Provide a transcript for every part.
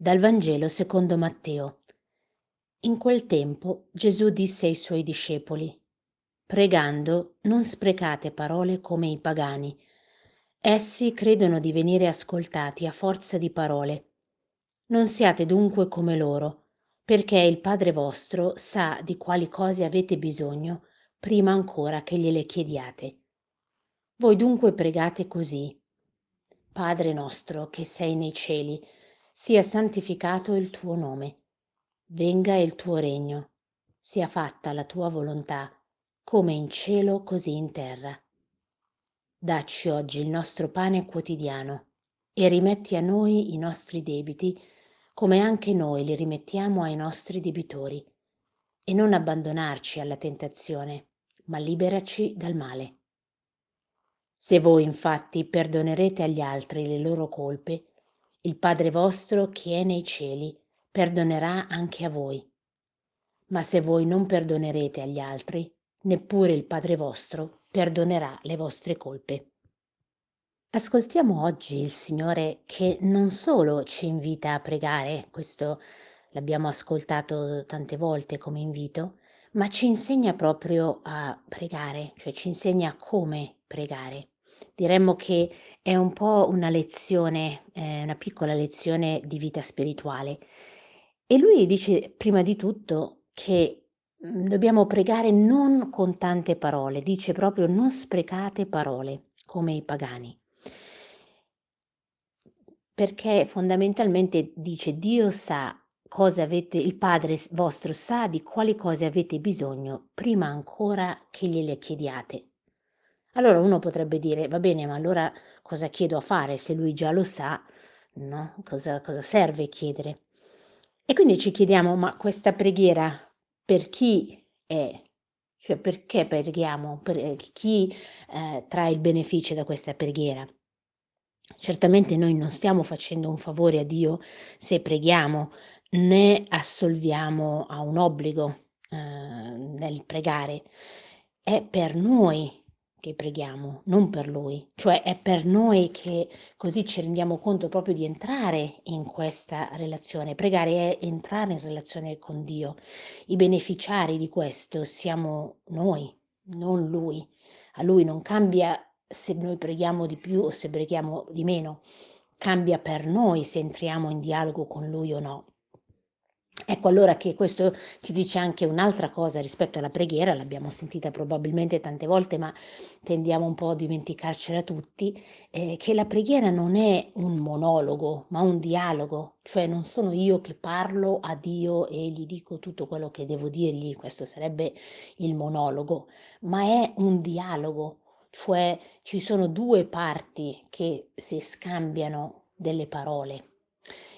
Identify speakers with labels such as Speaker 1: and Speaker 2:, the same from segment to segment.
Speaker 1: Dal Vangelo secondo Matteo. In quel tempo Gesù disse ai suoi discepoli, Pregando, non sprecate parole come i pagani. Essi credono di venire ascoltati a forza di parole. Non siate dunque come loro, perché il Padre vostro sa di quali cose avete bisogno prima ancora che gliele chiediate. Voi dunque pregate così. Padre nostro che sei nei cieli, sia santificato il tuo nome, venga il tuo regno, sia fatta la tua volontà, come in cielo così in terra. Dacci oggi il nostro pane quotidiano e rimetti a noi i nostri debiti, come anche noi li rimettiamo ai nostri debitori, e non abbandonarci alla tentazione, ma liberaci dal male. Se voi infatti perdonerete agli altri le loro colpe, il Padre vostro che è nei cieli perdonerà anche a voi. Ma se voi non perdonerete agli altri, neppure il Padre vostro perdonerà le vostre colpe. Ascoltiamo oggi il Signore che non solo ci invita a pregare, questo l'abbiamo ascoltato tante volte come invito, ma ci insegna proprio a pregare, cioè ci insegna come pregare. Diremmo che è un po' una lezione, eh, una piccola lezione di vita spirituale. E lui dice prima di tutto che mm, dobbiamo pregare non con tante parole, dice proprio non sprecate parole come i pagani. Perché fondamentalmente dice Dio sa cosa avete, il Padre vostro sa di quali cose avete bisogno prima ancora che gliele chiediate. Allora uno potrebbe dire, va bene, ma allora cosa chiedo a fare se lui già lo sa? No? Cosa, cosa serve chiedere? E quindi ci chiediamo, ma questa preghiera per chi è? Cioè perché preghiamo? Per eh, chi eh, trae il beneficio da questa preghiera? Certamente noi non stiamo facendo un favore a Dio se preghiamo, né assolviamo a un obbligo eh, nel pregare. È per noi che preghiamo, non per Lui, cioè è per noi che così ci rendiamo conto proprio di entrare in questa relazione. Pregare è entrare in relazione con Dio. I beneficiari di questo siamo noi, non Lui. A Lui non cambia se noi preghiamo di più o se preghiamo di meno, cambia per noi se entriamo in dialogo con Lui o no. Ecco allora che questo ci dice anche un'altra cosa rispetto alla preghiera, l'abbiamo sentita probabilmente tante volte, ma tendiamo un po' a dimenticarcela tutti, eh, che la preghiera non è un monologo, ma un dialogo, cioè non sono io che parlo a Dio e gli dico tutto quello che devo dirgli, questo sarebbe il monologo, ma è un dialogo, cioè ci sono due parti che si scambiano delle parole.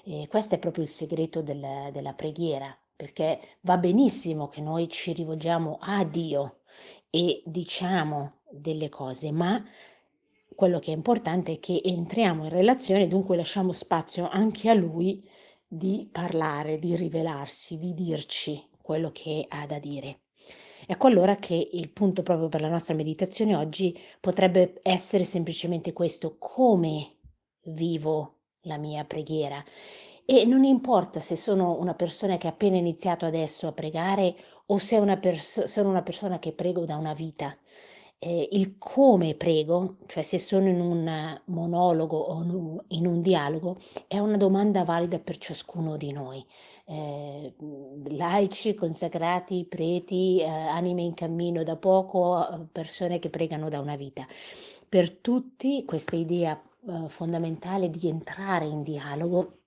Speaker 1: E questo è proprio il segreto del, della preghiera, perché va benissimo che noi ci rivolgiamo a Dio e diciamo delle cose, ma quello che è importante è che entriamo in relazione, dunque lasciamo spazio anche a Lui di parlare, di rivelarsi, di dirci quello che ha da dire. Ecco allora che il punto proprio per la nostra meditazione oggi potrebbe essere semplicemente questo, come vivo la mia preghiera. E non importa se sono una persona che ha appena iniziato adesso a pregare o se una pers- sono una persona che prego da una vita. Eh, il come prego, cioè se sono in un monologo o in un dialogo, è una domanda valida per ciascuno di noi. Eh, laici, consacrati, preti, eh, anime in cammino da poco, persone che pregano da una vita. Per tutti questa idea eh, fondamentale di entrare in dialogo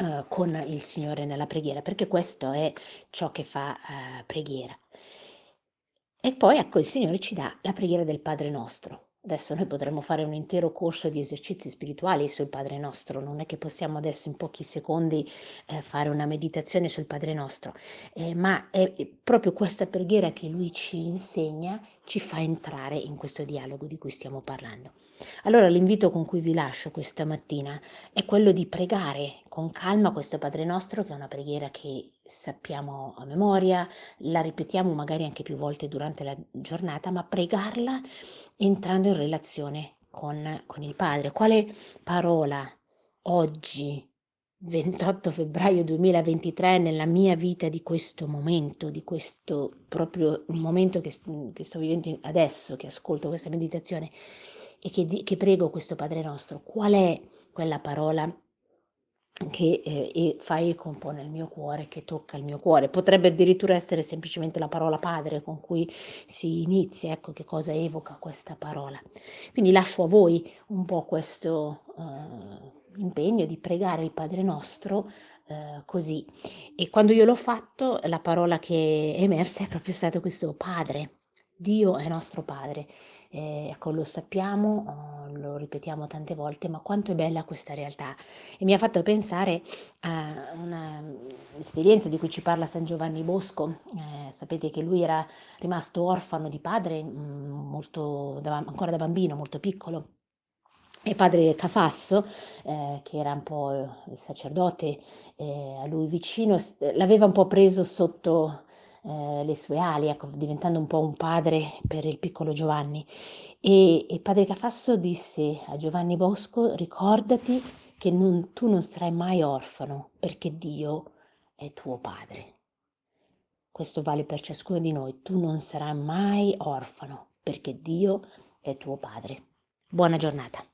Speaker 1: eh, con il Signore nella preghiera, perché questo è ciò che fa eh, preghiera. E poi ecco il Signore ci dà la preghiera del Padre nostro. Adesso noi potremmo fare un intero corso di esercizi spirituali sul Padre nostro, non è che possiamo adesso in pochi secondi eh, fare una meditazione sul Padre nostro, eh, ma è proprio questa preghiera che Lui ci insegna, ci fa entrare in questo dialogo di cui stiamo parlando. Allora l'invito con cui vi lascio questa mattina è quello di pregare con calma questo Padre nostro, che è una preghiera che sappiamo a memoria, la ripetiamo magari anche più volte durante la giornata, ma pregarla entrando in relazione con, con il Padre. Quale parola oggi 28 febbraio 2023 nella mia vita di questo momento, di questo proprio momento che, che sto vivendo adesso, che ascolto questa meditazione e che, che prego questo Padre nostro, qual è quella parola che eh, fa eco un po' nel mio cuore, che tocca il mio cuore. Potrebbe addirittura essere semplicemente la parola padre con cui si inizia, ecco che cosa evoca questa parola. Quindi lascio a voi un po' questo uh, impegno di pregare il Padre nostro uh, così. E quando io l'ho fatto, la parola che è emersa è proprio stato questo padre. Dio è nostro padre eh, ecco, lo sappiamo, oh, lo ripetiamo tante volte, ma quanto è bella questa realtà. E mi ha fatto pensare a un'esperienza di cui ci parla San Giovanni Bosco. Eh, sapete che lui era rimasto orfano di padre mm, molto, da, ancora da bambino, molto piccolo. E padre Cafasso, eh, che era un po' il sacerdote eh, a lui vicino, l'aveva un po' preso sotto eh, le sue ali, ecco, diventando un po' un padre per il piccolo Giovanni. E, e padre Cafasso disse a Giovanni Bosco, ricordati che non, tu non sarai mai orfano, perché Dio è tuo padre. Questo vale per ciascuno di noi, tu non sarai mai orfano, perché Dio è tuo padre. Buona giornata.